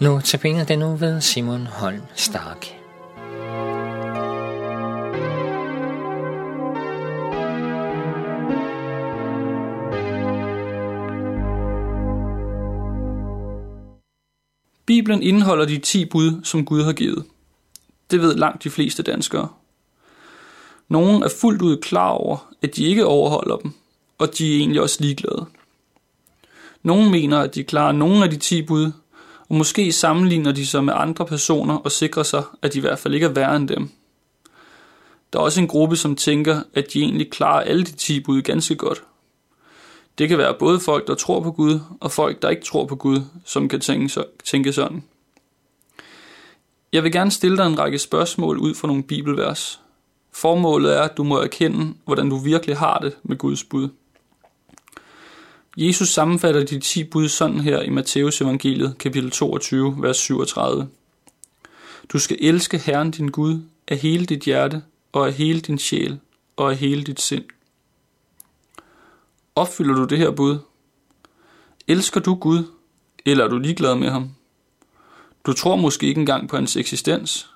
Nu tabiner den nu ved Simon Holm Stark. Bibelen indeholder de 10 bud, som Gud har givet. Det ved langt de fleste danskere. Nogle er fuldt ud klar over, at de ikke overholder dem, og de er egentlig også ligeglade. Nogle mener, at de klarer nogle af de 10 bud, og måske sammenligner de sig med andre personer og sikrer sig, at de i hvert fald ikke er værre end dem. Der er også en gruppe, som tænker, at de egentlig klarer alle de 10 bud ganske godt. Det kan være både folk, der tror på Gud, og folk, der ikke tror på Gud, som kan tænke, tænke sådan. Jeg vil gerne stille dig en række spørgsmål ud fra nogle bibelvers. Formålet er, at du må erkende, hvordan du virkelig har det med Guds bud. Jesus sammenfatter de 10 bud sådan her i Matteus evangeliet, kapitel 22, vers 37. Du skal elske Herren din Gud af hele dit hjerte, og af hele din sjæl, og af hele dit sind. Opfylder du det her bud? Elsker du Gud, eller er du ligeglad med ham? Du tror måske ikke engang på hans eksistens.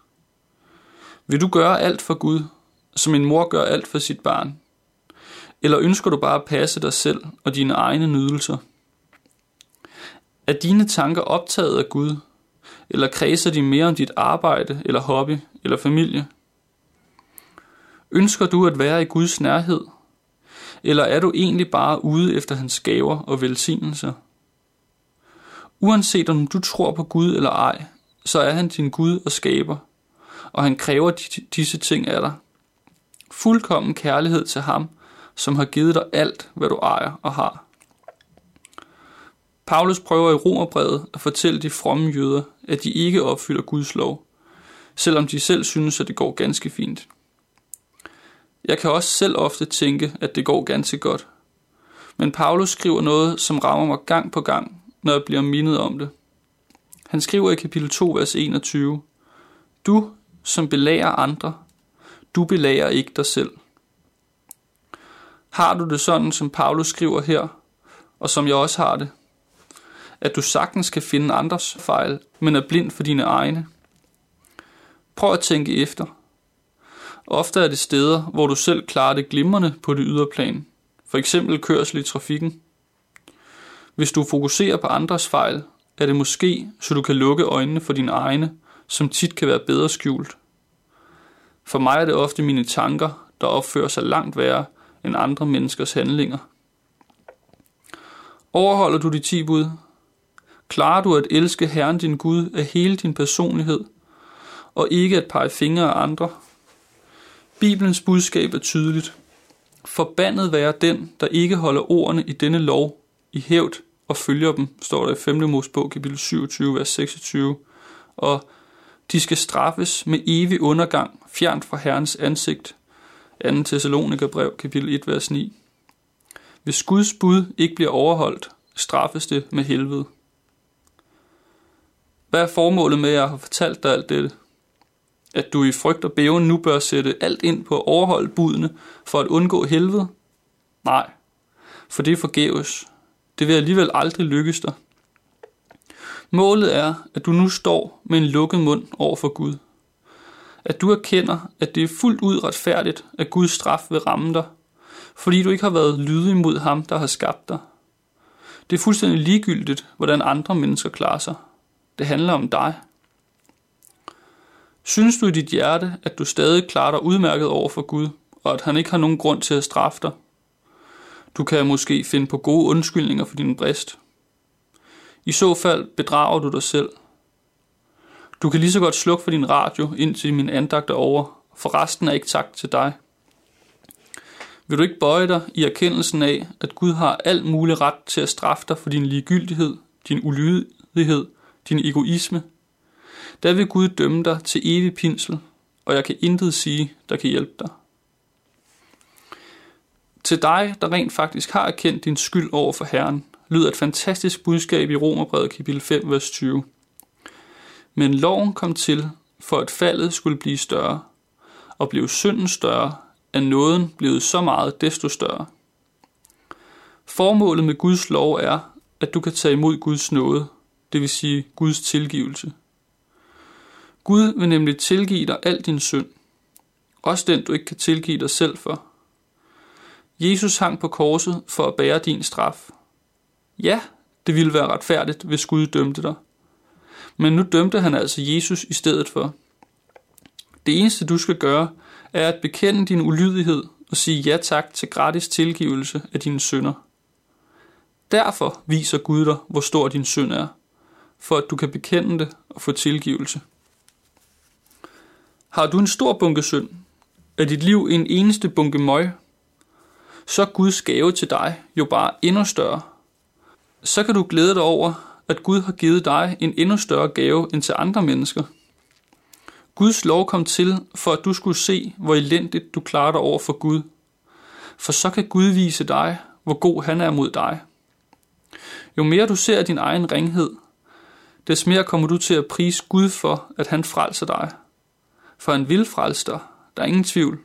Vil du gøre alt for Gud, som en mor gør alt for sit barn? Eller ønsker du bare at passe dig selv og dine egne nydelser? Er dine tanker optaget af Gud, eller kredser de mere om dit arbejde, eller hobby, eller familie? Ønsker du at være i Guds nærhed, eller er du egentlig bare ude efter hans gaver og velsignelser? Uanset om du tror på Gud eller ej, så er han din Gud og skaber, og han kræver disse ting af dig. Fuldkommen kærlighed til ham, som har givet dig alt, hvad du ejer og har. Paulus prøver i Romerbrevet at fortælle de fromme jøder, at de ikke opfylder Guds lov, selvom de selv synes, at det går ganske fint. Jeg kan også selv ofte tænke, at det går ganske godt. Men Paulus skriver noget, som rammer mig gang på gang, når jeg bliver mindet om det. Han skriver i kapitel 2, vers 21, Du, som belærer andre, du belærer ikke dig selv. Har du det sådan, som Paulus skriver her, og som jeg også har det? At du sagtens kan finde andres fejl, men er blind for dine egne? Prøv at tænke efter. Ofte er det steder, hvor du selv klarer det glimrende på det ydre plan. For eksempel kørsel i trafikken. Hvis du fokuserer på andres fejl, er det måske, så du kan lukke øjnene for dine egne, som tit kan være bedre skjult. For mig er det ofte mine tanker, der opfører sig langt værre end andre menneskers handlinger. Overholder du de ti bud? Klarer du at elske Herren din Gud af hele din personlighed, og ikke at pege fingre af andre? Bibelens budskab er tydeligt. Forbandet være den, der ikke holder ordene i denne lov i hævd og følger dem, står der i 5. Mosebog kapitel 27, vers 26. Og de skal straffes med evig undergang, fjernt fra Herrens ansigt. 2. Thessalonikerbrev, kapitel 1, vers 9. Hvis Guds bud ikke bliver overholdt, straffes det med helvede. Hvad er formålet med, at jeg har fortalt dig alt dette? At du i frygt og bæven nu bør sætte alt ind på at overholde budene for at undgå helvede? Nej, for det er forgæves. Det vil alligevel aldrig lykkes dig. Målet er, at du nu står med en lukket mund over for Gud at du erkender, at det er fuldt ud retfærdigt, at Guds straf vil ramme dig, fordi du ikke har været lydig mod ham, der har skabt dig. Det er fuldstændig ligegyldigt, hvordan andre mennesker klarer sig. Det handler om dig. Synes du i dit hjerte, at du stadig klarer dig udmærket over for Gud, og at han ikke har nogen grund til at straffe dig? Du kan måske finde på gode undskyldninger for din brist. I så fald bedrager du dig selv – du kan lige så godt slukke for din radio, indtil min andagt er over, for resten er ikke tak til dig. Vil du ikke bøje dig i erkendelsen af, at Gud har al mulig ret til at straffe dig for din ligegyldighed, din ulydighed, din egoisme? Der vil Gud dømme dig til evig pinsel, og jeg kan intet sige, der kan hjælpe dig. Til dig, der rent faktisk har erkendt din skyld over for Herren, lyder et fantastisk budskab i Romerbrevet kapitel 5, vers 20. Men loven kom til, for at faldet skulle blive større, og blev synden større, er nåden blevet så meget desto større. Formålet med Guds lov er, at du kan tage imod Guds nåde, det vil sige Guds tilgivelse. Gud vil nemlig tilgive dig al din synd, også den du ikke kan tilgive dig selv for. Jesus hang på korset for at bære din straf. Ja, det ville være retfærdigt, hvis Gud dømte dig. Men nu dømte han altså Jesus i stedet for. Det eneste du skal gøre, er at bekende din ulydighed og sige ja tak til gratis tilgivelse af dine synder. Derfor viser Gud dig, hvor stor din synd er, for at du kan bekende det og få tilgivelse. Har du en stor bunke synd? Er dit liv en eneste bunke møg? Så er Guds gave til dig jo bare endnu større. Så kan du glæde dig over, at Gud har givet dig en endnu større gave end til andre mennesker. Guds lov kom til, for at du skulle se, hvor elendigt du klarer dig over for Gud. For så kan Gud vise dig, hvor god han er mod dig. Jo mere du ser din egen ringhed, des mere kommer du til at prise Gud for, at han frelser dig. For han vil frelse dig, der er ingen tvivl.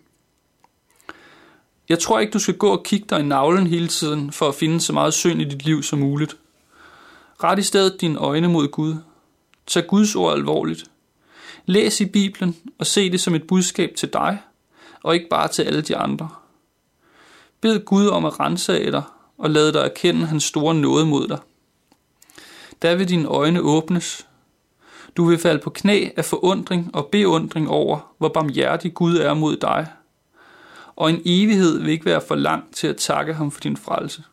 Jeg tror ikke, du skal gå og kigge dig i navlen hele tiden, for at finde så meget synd i dit liv som muligt. Ret i stedet dine øjne mod Gud. Tag Guds ord alvorligt. Læs i Bibelen og se det som et budskab til dig, og ikke bare til alle de andre. Bed Gud om at rense af dig og lade dig erkende hans store nåde mod dig. Der vil dine øjne åbnes. Du vil falde på knæ af forundring og beundring over, hvor barmhjertig Gud er mod dig. Og en evighed vil ikke være for lang til at takke ham for din frelse.